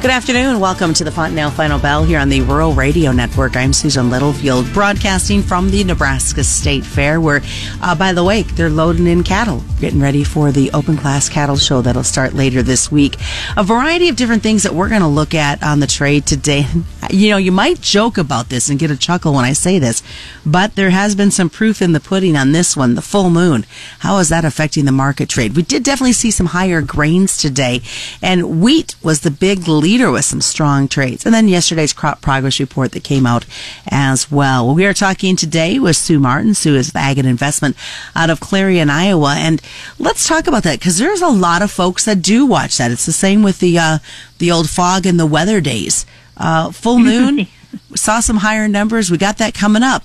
Good afternoon. Welcome to the Fontanelle Final Bell here on the Rural Radio Network. I'm Susan Littlefield, broadcasting from the Nebraska State Fair, where, uh, by the way, they're loading in cattle, getting ready for the open class cattle show that'll start later this week. A variety of different things that we're going to look at on the trade today. You know, you might joke about this and get a chuckle when I say this, but there has been some proof in the pudding on this one, the full moon. How is that affecting the market trade? We did definitely see some higher grains today, and wheat was the big leader with some strong trades. And then yesterday's crop progress report that came out as well. We are talking today with Sue Martin. Sue is Ag and Investment out of Clarion, Iowa. And let's talk about that because there's a lot of folks that do watch that. It's the same with the, uh, the old fog and the weather days. Uh, full moon, saw some higher numbers. We got that coming up.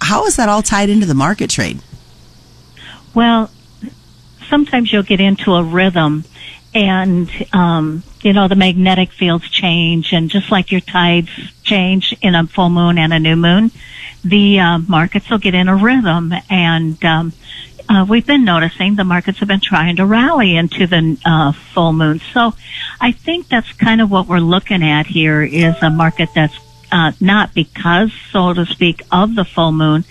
How is that all tied into the market trade? Well, sometimes you'll get into a rhythm and um, you know the magnetic fields change, and just like your tides change in a full moon and a new moon, the uh, markets will get in a rhythm. And um, uh, we've been noticing the markets have been trying to rally into the uh, full moon. So I think that's kind of what we're looking at here is a market that's uh, not because, so to speak, of the full moon,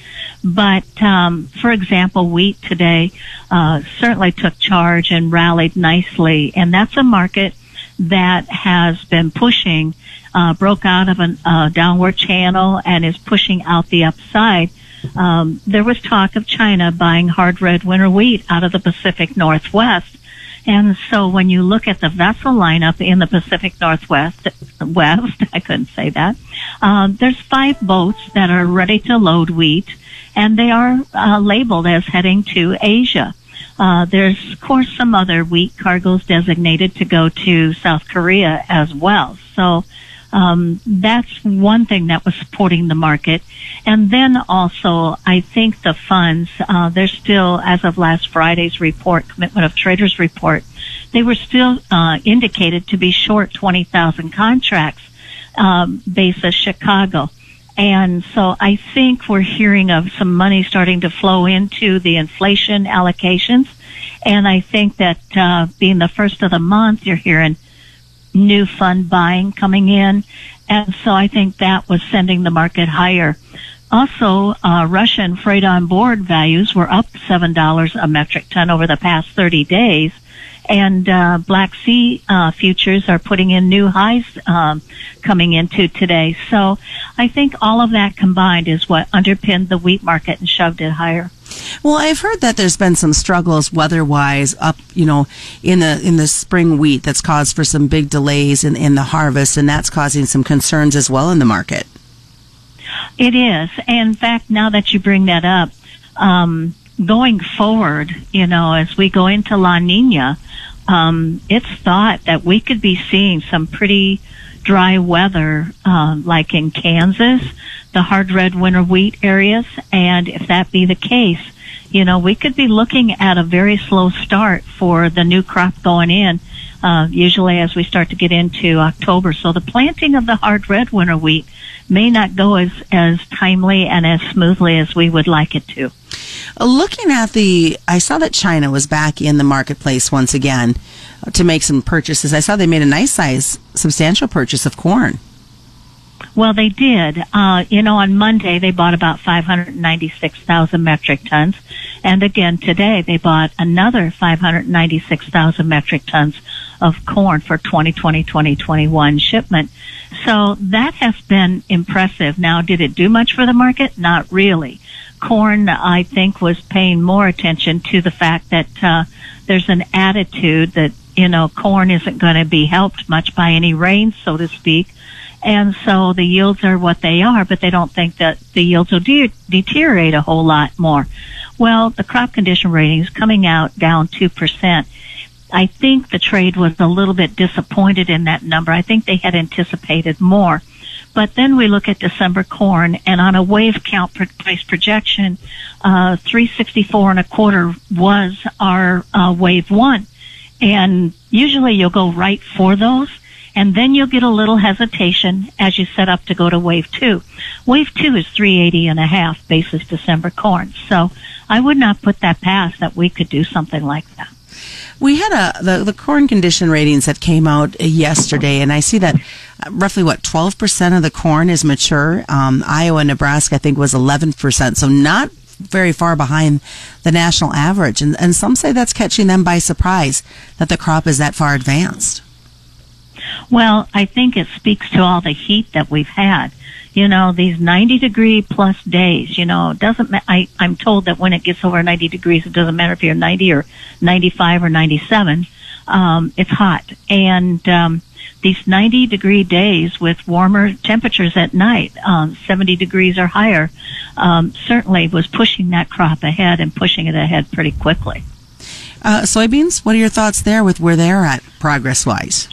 but um, for example, wheat today uh, certainly took charge and rallied nicely, and that's a market that has been pushing, uh, broke out of a uh, downward channel and is pushing out the upside. Um, there was talk of China buying hard red winter wheat out of the Pacific Northwest and so when you look at the vessel lineup in the Pacific Northwest, West, I couldn't say that, um, there's five boats that are ready to load wheat and they are uh, labeled as heading to Asia. Uh, there's, of course, some other wheat cargoes designated to go to South Korea as well. So um, that's one thing that was supporting the market. And then also, I think the funds, uh, they're still, as of last Friday's report, Commitment of Traders report, they were still uh, indicated to be short 20,000 contracts, um, basis Chicago. And so I think we're hearing of some money starting to flow into the inflation allocations. And I think that uh, being the first of the month, you're hearing new fund buying coming in. And so I think that was sending the market higher. Also, uh, Russian freight on board values were up $7 a metric ton over the past 30 days. And uh, Black Sea uh, futures are putting in new highs um, coming into today. So I think all of that combined is what underpinned the wheat market and shoved it higher. Well, I've heard that there's been some struggles weather-wise up, you know, in the in the spring wheat that's caused for some big delays in, in the harvest, and that's causing some concerns as well in the market. It is. And in fact, now that you bring that up, um, going forward, you know, as we go into La Nina, um, it's thought that we could be seeing some pretty dry weather, uh, like in Kansas, the hard red winter wheat areas. And if that be the case, you know, we could be looking at a very slow start for the new crop going in, uh, usually as we start to get into October. So the planting of the hard red winter wheat may not go as, as timely and as smoothly as we would like it to. Looking at the, I saw that China was back in the marketplace once again to make some purchases. I saw they made a nice size, substantial purchase of corn. Well, they did. Uh, you know, on Monday they bought about 596,000 metric tons. And again today they bought another 596,000 metric tons of corn for 2020-2021 shipment. So that has been impressive. Now, did it do much for the market? Not really. Corn, I think, was paying more attention to the fact that uh, there's an attitude that you know corn isn't going to be helped much by any rain, so to speak and so the yields are what they are, but they don't think that the yields will de- deteriorate a whole lot more. Well, the crop condition rating is coming out down 2%. I think the trade was a little bit disappointed in that number. I think they had anticipated more. But then we look at December corn, and on a wave count price projection, uh, 364 and a quarter was our uh, wave one. And usually you'll go right for those and then you'll get a little hesitation as you set up to go to wave two. Wave two is 380 and a half basis December corn. So I would not put that past that we could do something like that. We had a the, the corn condition ratings that came out yesterday, and I see that uh, roughly what 12% of the corn is mature. Um, Iowa, Nebraska, I think was 11%, so not very far behind the national average. And, and some say that's catching them by surprise that the crop is that far advanced. Well, I think it speaks to all the heat that we've had. You know, these 90 degree plus days, you know, doesn't, ma- I, I'm told that when it gets over 90 degrees, it doesn't matter if you're 90 or 95 or 97, um, it's hot. And, um, these 90 degree days with warmer temperatures at night, um, 70 degrees or higher, um, certainly was pushing that crop ahead and pushing it ahead pretty quickly. Uh, soybeans, what are your thoughts there with where they're at progress wise?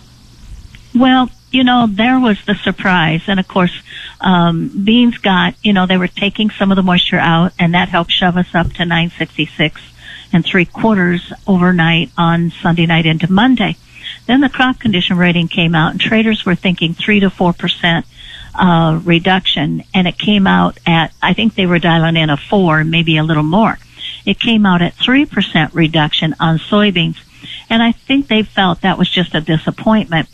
Well, you know, there was the surprise. And of course, um, beans got, you know, they were taking some of the moisture out and that helped shove us up to 966 and three quarters overnight on Sunday night into Monday. Then the crop condition rating came out and traders were thinking three to four percent uh, reduction and it came out at, I think they were dialing in a four, maybe a little more. It came out at 3% reduction on soybeans. And I think they felt that was just a disappointment.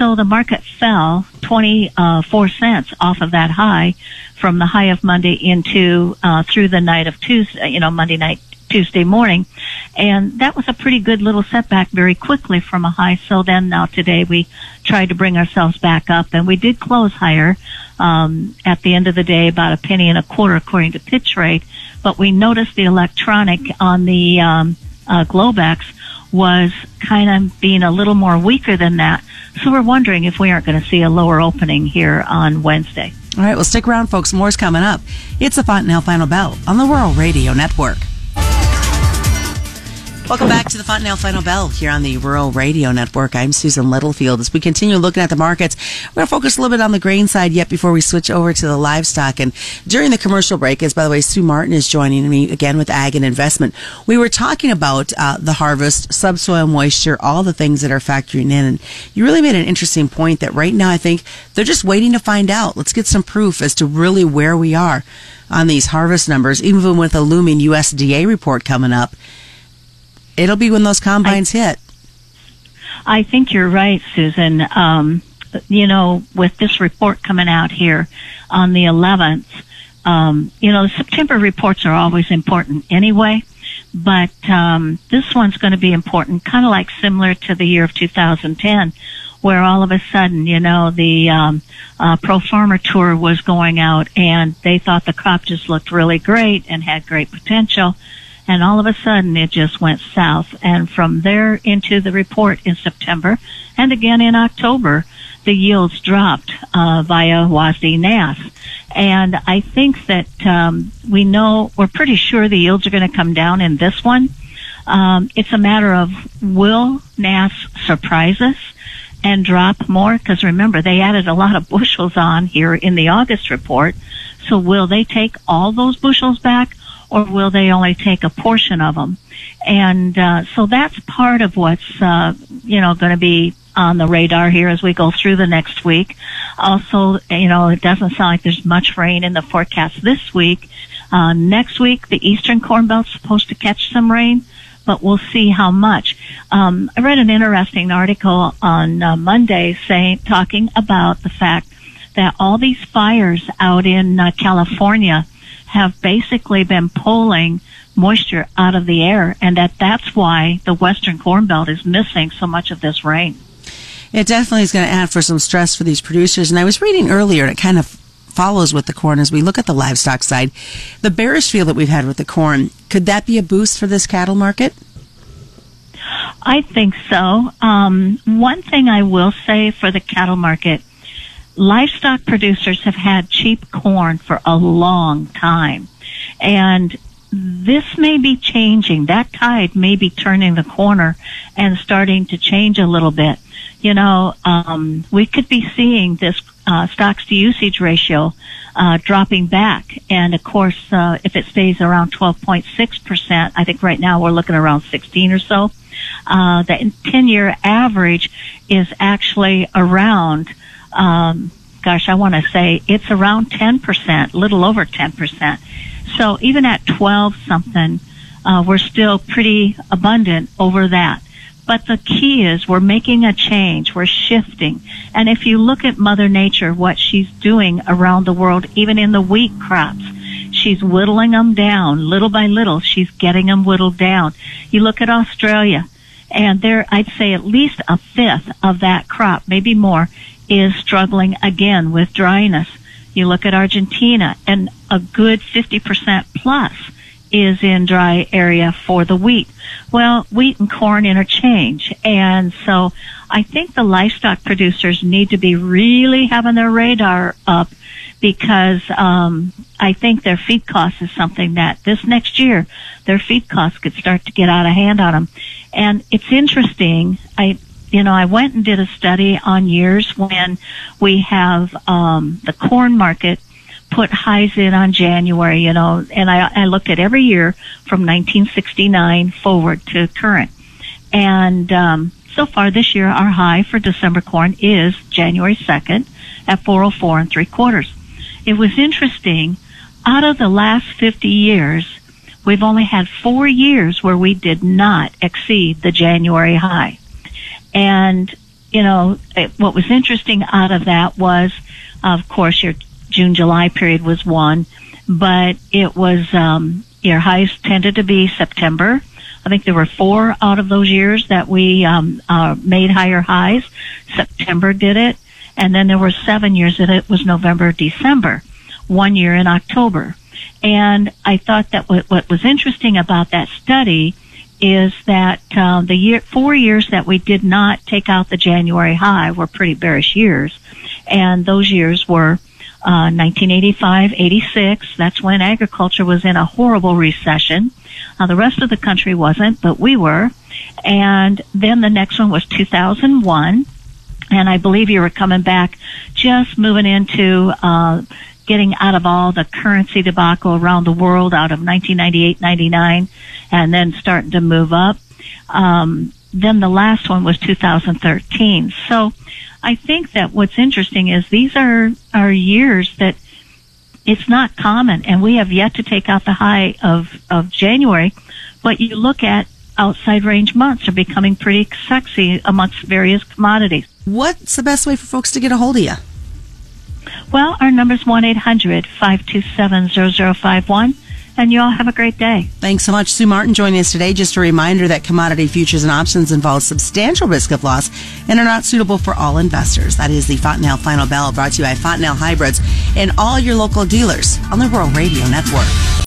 So the market fell 24 cents off of that high from the high of Monday into, uh, through the night of Tuesday, you know, Monday night, Tuesday morning. And that was a pretty good little setback very quickly from a high. So then now today we tried to bring ourselves back up and we did close higher, um, at the end of the day about a penny and a quarter according to pitch rate. But we noticed the electronic on the, um, uh, Globex was kind of being a little more weaker than that. So we're wondering if we aren't going to see a lower opening here on Wednesday. All right, well, stick around, folks. More's coming up. It's the Fontanelle Final Bell on the Rural Radio Network. Welcome back to the Fontanelle Final Bell here on the Rural Radio Network. I'm Susan Littlefield. As we continue looking at the markets, we're going to focus a little bit on the grain side yet before we switch over to the livestock. And during the commercial break, as by the way, Sue Martin is joining me again with Ag and Investment. We were talking about uh, the harvest, subsoil moisture, all the things that are factoring in. And you really made an interesting point that right now I think they're just waiting to find out. Let's get some proof as to really where we are on these harvest numbers, even with a looming USDA report coming up it'll be when those combines I, hit. I think you're right, Susan. Um, you know, with this report coming out here on the 11th, um, you know, the September reports are always important anyway, but um, this one's going to be important, kind of like similar to the year of 2010, where all of a sudden, you know, the um, uh, Pro Farmer Tour was going out and they thought the crop just looked really great and had great potential and all of a sudden it just went south. And from there into the report in September and again in October, the yields dropped uh, via WASDE-NASS. And I think that um, we know, we're pretty sure the yields are going to come down in this one. Um, it's a matter of will NASS surprise us and drop more? Because remember, they added a lot of bushels on here in the August report. So will they take all those bushels back or will they only take a portion of them? And uh, so that's part of what's uh, you know going to be on the radar here as we go through the next week. Also, you know, it doesn't sound like there's much rain in the forecast this week. Uh, next week, the eastern corn belt's supposed to catch some rain, but we'll see how much. Um, I read an interesting article on uh, Monday saying, talking about the fact that all these fires out in uh, California have basically been pulling moisture out of the air and that that's why the western corn belt is missing so much of this rain. It definitely is going to add for some stress for these producers. And I was reading earlier, and it kind of follows with the corn as we look at the livestock side. The bearish feel that we've had with the corn, could that be a boost for this cattle market? I think so. Um, one thing I will say for the cattle market livestock producers have had cheap corn for a long time. And this may be changing. That tide may be turning the corner and starting to change a little bit. You know, um, we could be seeing this uh, stocks to usage ratio uh, dropping back, and of course, uh, if it stays around 12.6 percent, I think right now we're looking around 16 or so. Uh, the 10-year average is actually around um, gosh, I want to say it's around 10%, little over 10%. So even at 12 something, uh, we're still pretty abundant over that. But the key is we're making a change. We're shifting. And if you look at Mother Nature, what she's doing around the world, even in the wheat crops, she's whittling them down little by little. She's getting them whittled down. You look at Australia and there, I'd say at least a fifth of that crop, maybe more, is struggling again with dryness. You look at Argentina and a good 50% plus is in dry area for the wheat. Well, wheat and corn interchange. And so I think the livestock producers need to be really having their radar up because um, I think their feed cost is something that this next year their feed costs could start to get out of hand on them. And it's interesting. I you know I went and did a study on years when we have um, the corn market put highs in on January, you know, and I, I looked at every year from 1969 forward to current. And um, so far this year, our high for December corn is January 2nd at 404 and three quarters. It was interesting. Out of the last 50 years, we've only had four years where we did not exceed the January high. And, you know, it, what was interesting out of that was, of course, your June July period was one, but it was um, your highs tended to be September. I think there were four out of those years that we um, uh, made higher highs. September did it, and then there were seven years that it was November, December, one year in October. And I thought that what, what was interesting about that study is that uh, the year four years that we did not take out the January high were pretty bearish years, and those years were 1985, uh, 86. That's when agriculture was in a horrible recession. Uh, the rest of the country wasn't, but we were. And then the next one was 2001. And I believe you were coming back, just moving into, uh, getting out of all the currency debacle around the world out of 1998, 99, and then starting to move up. Um, then the last one was 2013. So, I think that what's interesting is these are, are years that it's not common and we have yet to take out the high of, of January, but you look at outside range months are becoming pretty sexy amongst various commodities. What's the best way for folks to get a hold of you? Well, our number is 1-800-527-0051 and you all have a great day. Thanks so much. Sue Martin joining us today. Just a reminder that commodity futures and options involve substantial risk of loss and are not suitable for all investors. That is the Fontanelle Final Bell brought to you by Fontanelle Hybrids and all your local dealers on the Rural Radio Network.